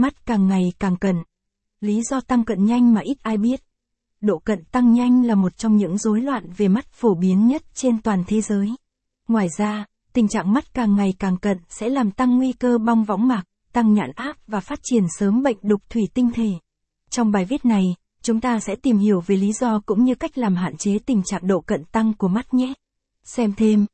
Mắt càng ngày càng cận. Lý do tăng cận nhanh mà ít ai biết. Độ cận tăng nhanh là một trong những rối loạn về mắt phổ biến nhất trên toàn thế giới. Ngoài ra, tình trạng mắt càng ngày càng cận sẽ làm tăng nguy cơ bong võng mạc, tăng nhãn áp và phát triển sớm bệnh đục thủy tinh thể. Trong bài viết này, chúng ta sẽ tìm hiểu về lý do cũng như cách làm hạn chế tình trạng độ cận tăng của mắt nhé. Xem thêm.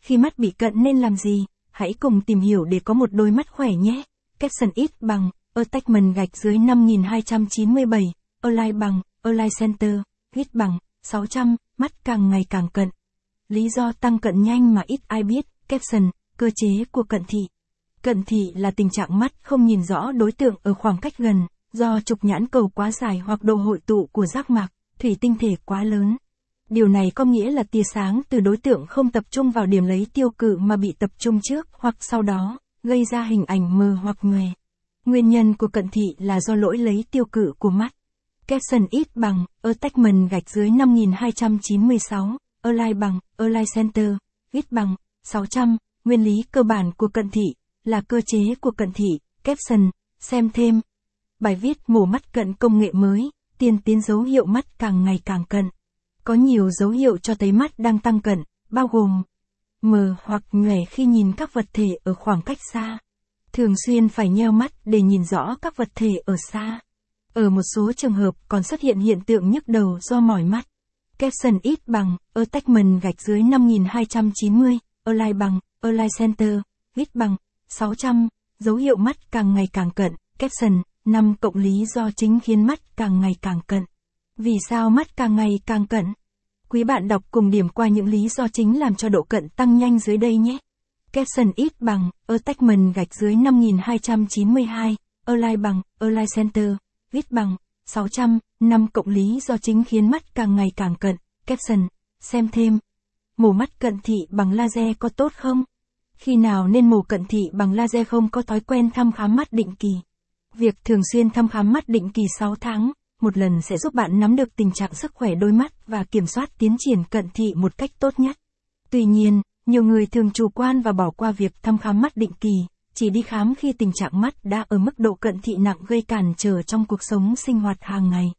Khi mắt bị cận nên làm gì? Hãy cùng tìm hiểu để có một đôi mắt khỏe nhé. Capson ít bằng, attachment gạch dưới 5297, align bằng, align center, huyết bằng, 600, mắt càng ngày càng cận. Lý do tăng cận nhanh mà ít ai biết, caption, cơ chế của cận thị. Cận thị là tình trạng mắt không nhìn rõ đối tượng ở khoảng cách gần, do trục nhãn cầu quá dài hoặc độ hội tụ của giác mạc, thủy tinh thể quá lớn. Điều này có nghĩa là tia sáng từ đối tượng không tập trung vào điểm lấy tiêu cự mà bị tập trung trước hoặc sau đó, gây ra hình ảnh mờ hoặc nhòe. Nguyên nhân của cận thị là do lỗi lấy tiêu cự của mắt. Capson ít bằng, attachment gạch dưới 5296, align bằng, align center, ít bằng, 600, nguyên lý cơ bản của cận thị, là cơ chế của cận thị, caption, xem thêm. Bài viết mổ mắt cận công nghệ mới, tiên tiến dấu hiệu mắt càng ngày càng cận. Có nhiều dấu hiệu cho thấy mắt đang tăng cận, bao gồm mờ hoặc nhòe khi nhìn các vật thể ở khoảng cách xa. Thường xuyên phải nheo mắt để nhìn rõ các vật thể ở xa. Ở một số trường hợp còn xuất hiện hiện tượng nhức đầu do mỏi mắt. Capson ít bằng, attachment gạch dưới 5290, align bằng, align center, ít bằng, 600, dấu hiệu mắt càng ngày càng cận, caption, 5 cộng lý do chính khiến mắt càng ngày càng cận. Vì sao mắt càng ngày càng cận? Quý bạn đọc cùng điểm qua những lý do chính làm cho độ cận tăng nhanh dưới đây nhé caption ít bằng, attachment gạch dưới 5292, align bằng, align center, viết bằng, 600, 5 cộng lý do chính khiến mắt càng ngày càng cận, caption, xem thêm. Mổ mắt cận thị bằng laser có tốt không? Khi nào nên mổ cận thị bằng laser không có thói quen thăm khám mắt định kỳ? Việc thường xuyên thăm khám mắt định kỳ 6 tháng, một lần sẽ giúp bạn nắm được tình trạng sức khỏe đôi mắt và kiểm soát tiến triển cận thị một cách tốt nhất. Tuy nhiên, nhiều người thường chủ quan và bỏ qua việc thăm khám mắt định kỳ, chỉ đi khám khi tình trạng mắt đã ở mức độ cận thị nặng gây cản trở trong cuộc sống sinh hoạt hàng ngày.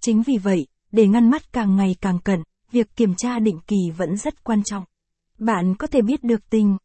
Chính vì vậy, để ngăn mắt càng ngày càng cận, việc kiểm tra định kỳ vẫn rất quan trọng. Bạn có thể biết được tình